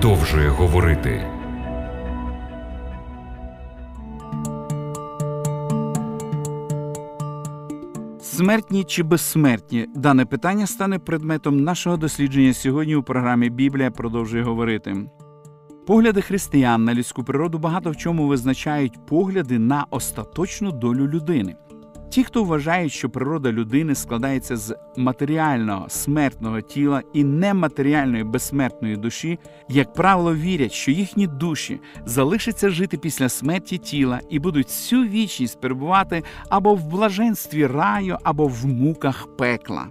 продовжує говорити. Смертні чи безсмертні дане питання стане предметом нашого дослідження сьогодні у програмі Біблія продовжує говорити. Погляди християн на людську природу багато в чому визначають погляди на остаточну долю людини. Ті, хто вважають, що природа людини складається з матеріального смертного тіла і нематеріальної безсмертної душі, як правило, вірять, що їхні душі залишаться жити після смерті тіла і будуть всю вічність перебувати або в блаженстві раю, або в муках пекла.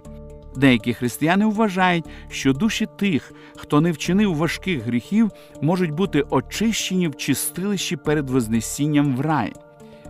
Деякі християни вважають, що душі тих, хто не вчинив важких гріхів, можуть бути очищені в чистилищі перед Вознесінням в рай.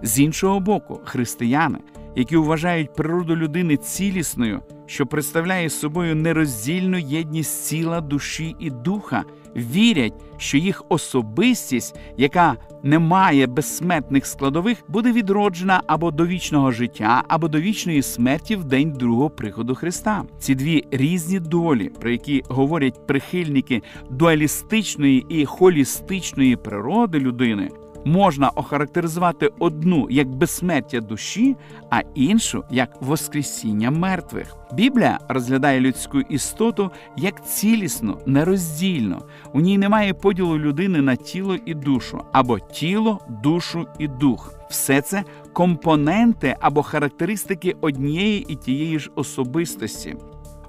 З іншого боку, християни, які вважають природу людини цілісною, що представляє собою нероздільну єдність тіла, душі і духа, вірять, що їх особистість, яка не має безсмертних складових, буде відроджена або до вічного життя, або до вічної смерті в день другого приходу Христа. Ці дві різні долі, про які говорять прихильники дуалістичної і холістичної природи людини можна охарактеризувати одну як безсмертя душі, а іншу як Воскресіння мертвих. Біблія розглядає людську істоту як цілісну, нероздільну. У ній немає поділу людини на тіло і душу, або тіло, душу і дух. Все це компоненти або характеристики однієї і тієї ж особистості.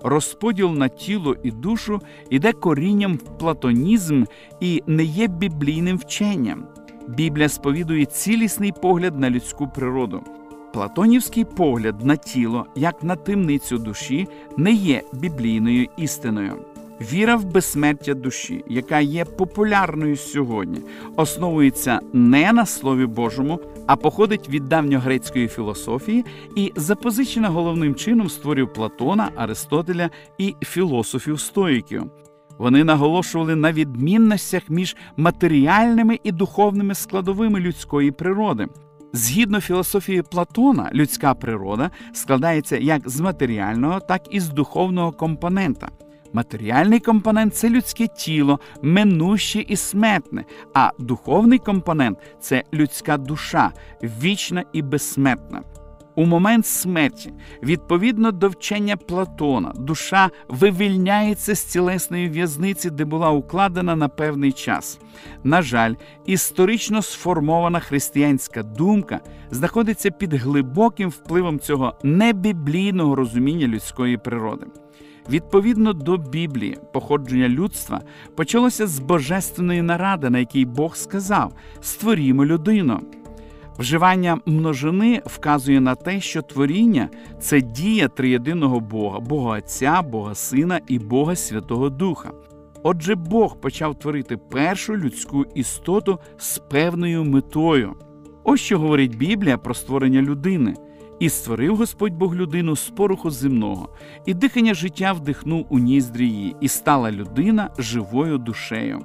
Розподіл на тіло і душу іде корінням в платонізм і не є біблійним вченням. Біблія сповідує цілісний погляд на людську природу. Платонівський погляд на тіло, як на темницю душі, не є біблійною істиною. Віра в безсмертя душі, яка є популярною сьогодні, основується не на Слові Божому, а походить від давньогрецької філософії і запозичена головним чином створів Платона, Аристотеля і філософів стоїків. Вони наголошували на відмінностях між матеріальними і духовними складовими людської природи. Згідно філософії Платона, людська природа складається як з матеріального, так і з духовного компонента. Матеріальний компонент це людське тіло, минуще і смертне, а духовний компонент це людська душа, вічна і безсмертна. У момент смерті, відповідно до вчення Платона, душа вивільняється з тілесної в'язниці, де була укладена на певний час. На жаль, історично сформована християнська думка знаходиться під глибоким впливом цього небіблійного розуміння людської природи. Відповідно до Біблії, походження людства почалося з божественної наради, на якій Бог сказав: Створімо людину. Вживання множини вказує на те, що творіння це дія триєдиного Бога, Бога Отця, Бога Сина і Бога Святого Духа. Отже, Бог почав творити першу людську істоту з певною метою. Ось що говорить Біблія про створення людини. І створив Господь Бог людину з пороху земного, і дихання життя вдихнув у ніздрі її, і стала людина живою душею.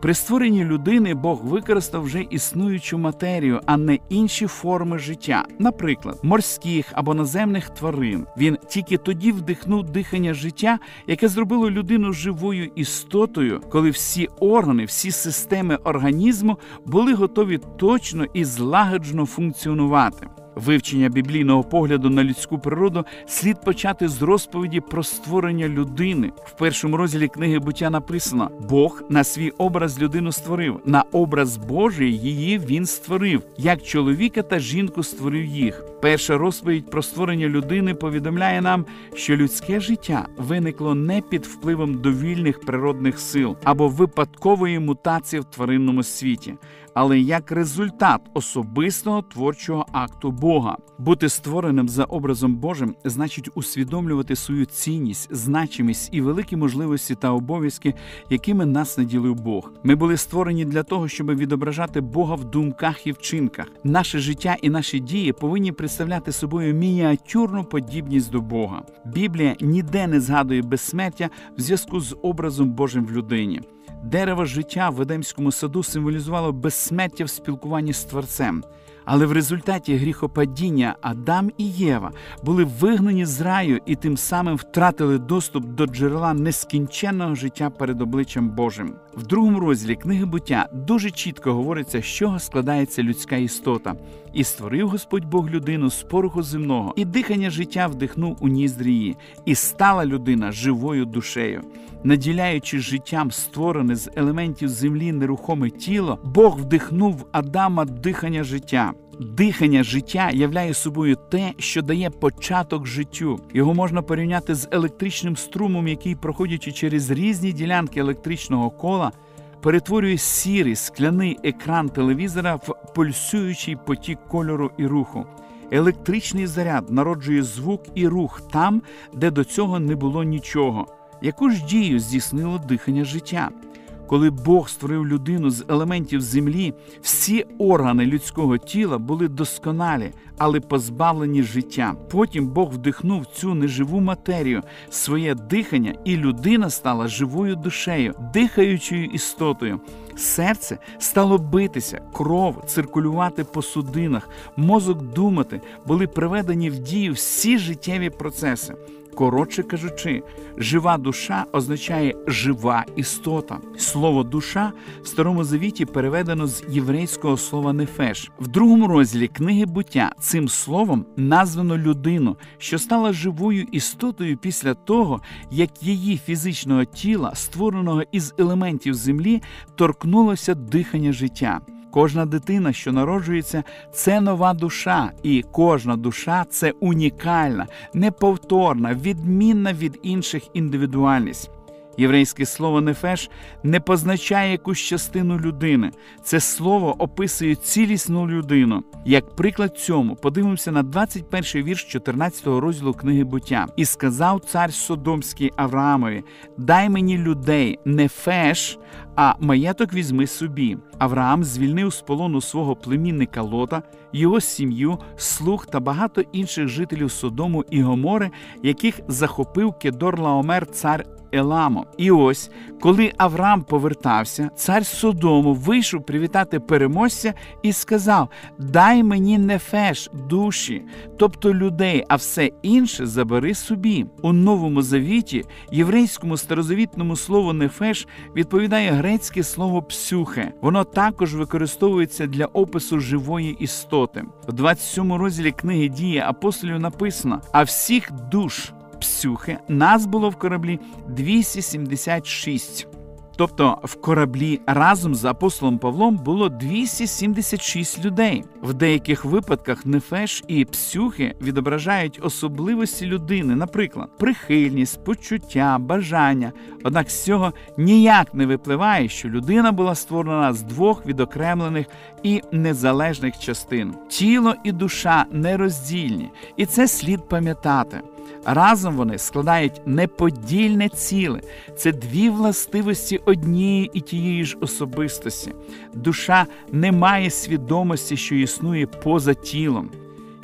При створенні людини Бог використав вже існуючу матерію, а не інші форми життя, наприклад, морських або наземних тварин. Він тільки тоді вдихнув дихання життя, яке зробило людину живою істотою, коли всі органи, всі системи організму були готові точно і злагоджено функціонувати. Вивчення біблійного погляду на людську природу слід почати з розповіді про створення людини. В першому розділі книги буття написано: Бог на свій образ людину створив, на образ Божий її він створив, як чоловіка та жінку створив їх. Перша розповідь про створення людини повідомляє нам, що людське життя виникло не під впливом довільних природних сил або випадкової мутації в тваринному світі, але як результат особистого творчого акту Бога. Бути створеним за образом Божим значить усвідомлювати свою цінність, значимість і великі можливості та обов'язки, якими нас наділив Бог. Ми були створені для того, щоб відображати Бога в думках і вчинках. Наше життя і наші дії повинні представляти собою мініатюрну подібність до Бога. Біблія ніде не згадує безсмертя в зв'язку з образом Божим в людині. Дерево життя в Едемському саду символізувало безсмертя в спілкуванні з Творцем. Але в результаті гріхопадіння Адам і Єва були вигнані з раю і тим самим втратили доступ до джерела нескінченного життя перед обличчям Божим. В другому розділі книги буття дуже чітко говориться, з чого складається людська істота, і створив Господь Бог людину з пороху земного, і дихання життя вдихнув у ніздрі її, і стала людина живою душею. Наділяючи життям створене з елементів землі нерухоме тіло, Бог вдихнув в Адама дихання життя. Дихання життя являє собою те, що дає початок життю. Його можна порівняти з електричним струмом, який, проходячи через різні ділянки електричного кола, перетворює сірий скляний екран телевізора в пульсуючий потік кольору і руху. Електричний заряд народжує звук і рух там, де до цього не було нічого. Яку ж дію здійснило дихання життя? Коли Бог створив людину з елементів землі, всі органи людського тіла були досконалі, але позбавлені життя. Потім Бог вдихнув цю неживу матерію, своє дихання, і людина стала живою душею, дихаючою істотою. Серце стало битися, кров циркулювати по судинах, мозок думати, були приведені в дію всі життєві процеси. Коротше кажучи, жива душа означає жива істота. Слово душа в старому завіті переведено з єврейського слова нефеш. В другому розділі книги буття цим словом названо людину, що стала живою істотою після того, як її фізичного тіла, створеного із елементів землі, торкнулося дихання життя. Кожна дитина, що народжується, це нова душа, і кожна душа це унікальна, неповторна, відмінна від інших індивідуальність. Єврейське слово нефеш не позначає якусь частину людини. Це слово описує цілісну людину. Як приклад цьому, подивимося на 21-й вірш 14-го розділу книги буття. І сказав цар Содомський Авраамові: Дай мені людей, нефеш, а маєток візьми собі. Авраам звільнив з полону свого племінника Лота, його сім'ю, слуг та багато інших жителів Содому і Гомори, яких захопив Кедор Лаомер, цар Еламо. І ось, коли Авраам повертався, цар Содому вийшов привітати переможця і сказав: Дай мені нефеш, душі, тобто людей, а все інше забери собі. У новому завіті, єврейському старозавітному слову нефеш відповідає грецьке слово псюхе. Воно також використовується для опису живої істоти. В 27 розділі книги дії апостолів написано: а всіх душ псюхи нас було в кораблі 276. Тобто в кораблі разом з апостолом Павлом було 276 людей. В деяких випадках нефеш і псюхи відображають особливості людини, наприклад, прихильність, почуття, бажання. Однак з цього ніяк не випливає, що людина була створена з двох відокремлених і незалежних частин. Тіло і душа нероздільні, і це слід пам'ятати. Разом вони складають неподільне ціле. Це дві властивості однієї і тієї ж особистості. Душа не має свідомості, що існує поза тілом.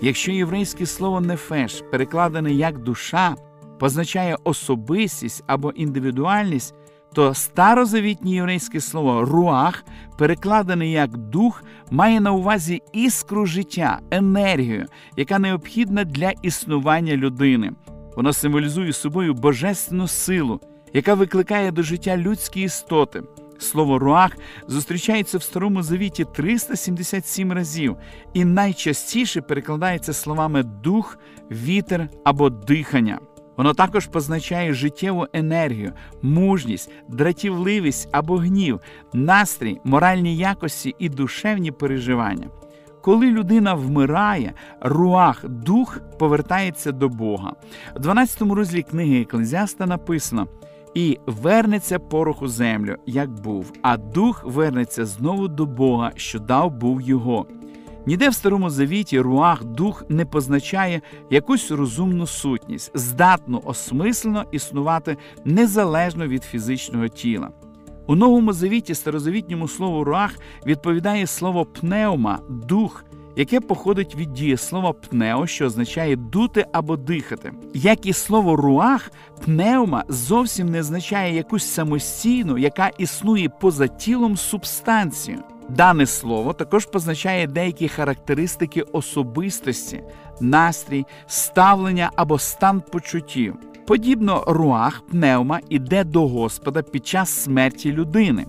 Якщо єврейське слово нефеш, перекладене як душа, позначає особистість або індивідуальність, то старозавітнє єврейське слово руах, перекладене як дух, має на увазі іскру життя, енергію, яка необхідна для існування людини. Воно символізує собою божественну силу, яка викликає до життя людські істоти. Слово руах зустрічається в Старому Завіті 377 разів і найчастіше перекладається словами дух, вітер або дихання. Воно також позначає життєву енергію, мужність, дратівливість або гнів, настрій, моральні якості і душевні переживання. Коли людина вмирає, руах, дух повертається до Бога. У 12 розділі книги Еклезіаста написано: і вернеться порох у землю, як був, а дух вернеться знову до Бога, що дав був його. Ніде в старому завіті руах дух не позначає якусь розумну сутність, здатну осмислено існувати незалежно від фізичного тіла. У новому завіті старозавітньому слову руах відповідає слово пневма, дух, яке походить від дієслова пнео, що означає дути або дихати. Як і слово руах, пневма зовсім не означає якусь самостійну, яка існує поза тілом субстанцію. Дане слово також позначає деякі характеристики особистості, настрій, ставлення або стан почуттів. Подібно руах, пневма іде до Господа під час смерті людини.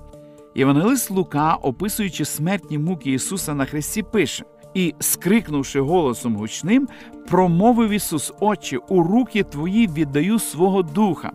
Євангелист Лука, описуючи смертні муки Ісуса на Христі, пише: і, скрикнувши голосом гучним, промовив Ісус, Отче, у руки Твої віддаю свого духа.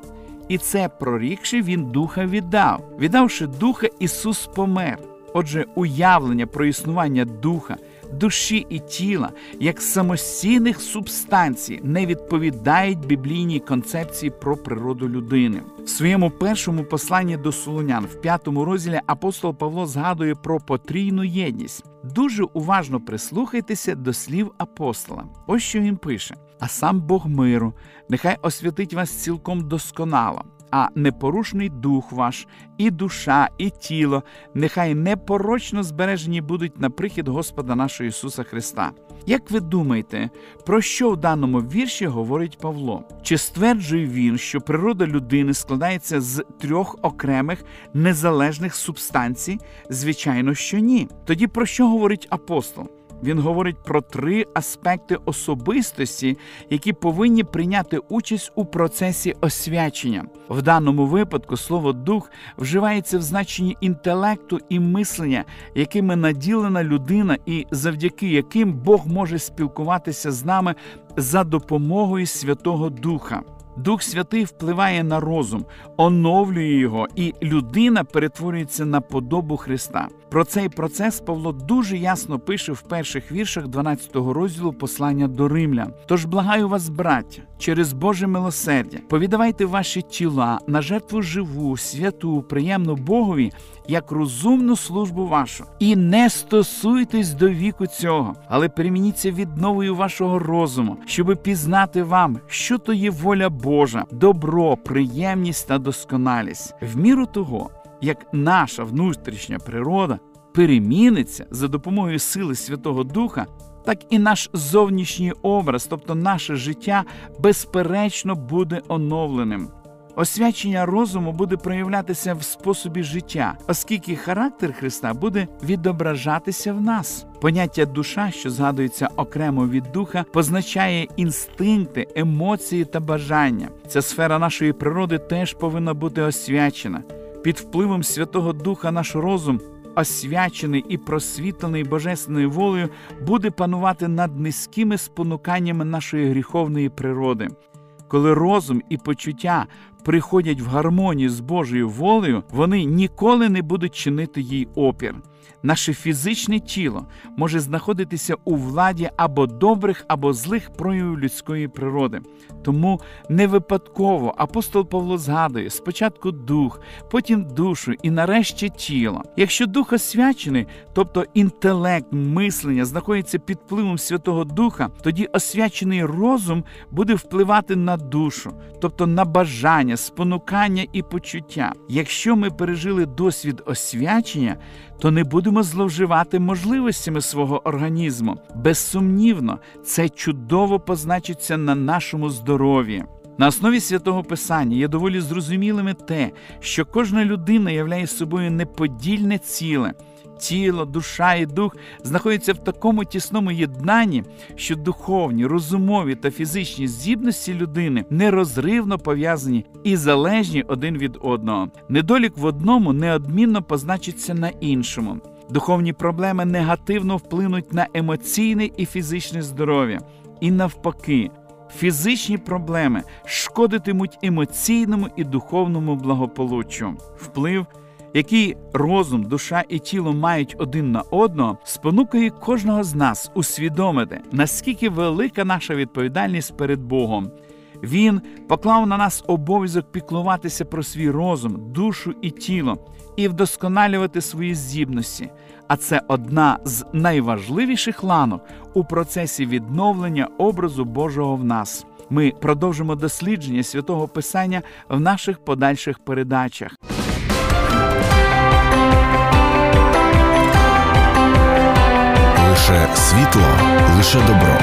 І це прорікши, Він духа віддав. Віддавши духа, Ісус помер. Отже, уявлення про існування духа, душі і тіла як самостійних субстанцій не відповідають біблійній концепції про природу людини. В своєму першому посланні до Солонян в п'ятому розділі апостол Павло згадує про потрійну єдність. Дуже уважно прислухайтеся до слів апостола. Ось що він пише: а сам Бог миру, нехай освятить вас цілком досконало а непорушний дух ваш, і душа, і тіло, нехай непорочно збережені будуть на прихід Господа нашого Ісуса Христа. Як ви думаєте, про що в даному вірші говорить Павло? Чи стверджує він, що природа людини складається з трьох окремих незалежних субстанцій? Звичайно, що ні. Тоді про що говорить апостол? Він говорить про три аспекти особистості, які повинні прийняти участь у процесі освячення. В даному випадку слово дух вживається в значенні інтелекту і мислення, якими наділена людина, і завдяки яким Бог може спілкуватися з нами за допомогою Святого Духа. Дух Святий впливає на розум, оновлює його, і людина перетворюється на подобу Христа. Про цей процес Павло дуже ясно пише в перших віршах 12 розділу послання до римлян. Тож благаю вас, браття, через Боже милосердя, повідавайте ваші тіла на жертву живу, святу, приємну Богові, як розумну службу вашу, і не стосуйтесь до віку цього, але перемініться відновою вашого розуму, щоби пізнати вам, що то є воля Божа, добро, приємність та досконалість, в міру того як наша внутрішня природа переміниться за допомогою сили Святого Духа, так і наш зовнішній образ, тобто наше життя, безперечно буде оновленим. Освячення розуму буде проявлятися в способі життя, оскільки характер Христа буде відображатися в нас. Поняття душа, що згадується окремо від духа, позначає інстинкти, емоції та бажання. Ця сфера нашої природи теж повинна бути освячена. Під впливом Святого Духа наш розум, освячений і просвітлений Божественною волею, буде панувати над низькими спонуканнями нашої гріховної природи. Коли розум і почуття приходять в гармонію з Божою волею, вони ніколи не будуть чинити їй опір. Наше фізичне тіло може знаходитися у владі або добрих, або злих проявів людської природи. Тому не випадково апостол Павло згадує спочатку дух, потім душу і нарешті тіло. Якщо дух освячений, тобто інтелект, мислення знаходиться під впливом Святого Духа, тоді освячений розум буде впливати на душу, тобто на бажання, спонукання і почуття. Якщо ми пережили досвід освячення, то не будемо зловживати можливостями свого організму. Безсумнівно, це чудово позначиться на нашому здоров'ї. На основі святого Писання є доволі зрозумілими те, що кожна людина являє собою неподільне ціле тіло, душа і дух знаходяться в такому тісному єднанні, що духовні, розумові та фізичні здібності людини нерозривно пов'язані і залежні один від одного. Недолік в одному неодмінно позначиться на іншому. Духовні проблеми негативно вплинуть на емоційне і фізичне здоров'я. І навпаки, фізичні проблеми шкодитимуть емоційному і духовному благополуччю. Вплив який розум, душа і тіло мають один на одного, спонукає кожного з нас усвідомити, наскільки велика наша відповідальність перед Богом. Він поклав на нас обов'язок піклуватися про свій розум, душу і тіло і вдосконалювати свої здібності. А це одна з найважливіших ланок у процесі відновлення образу Божого в нас. Ми продовжимо дослідження святого Писання в наших подальших передачах. Лише світло, лише добро,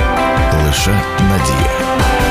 лише надія.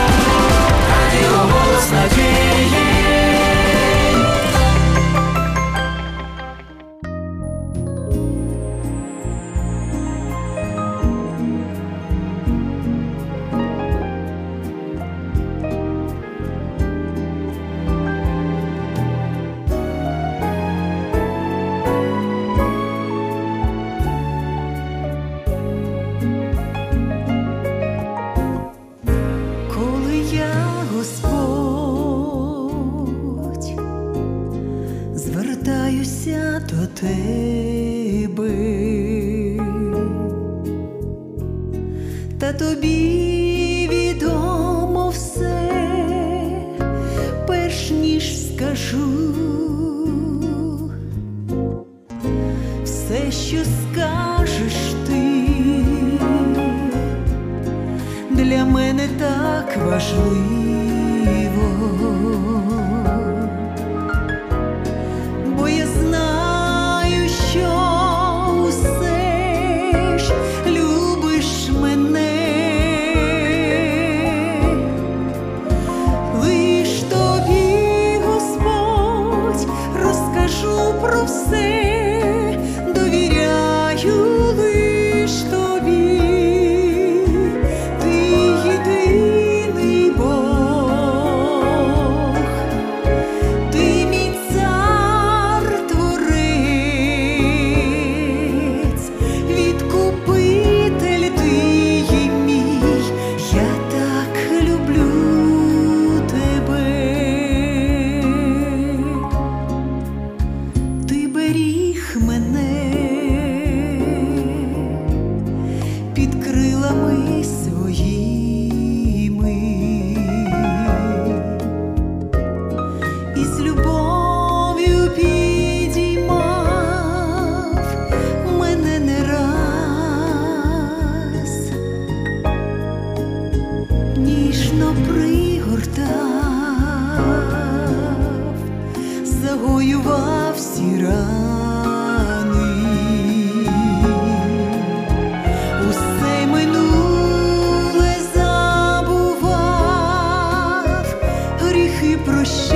тобі відомо все, перш ніж скажу, все, що скажеш ти, для мене так важливо. shame.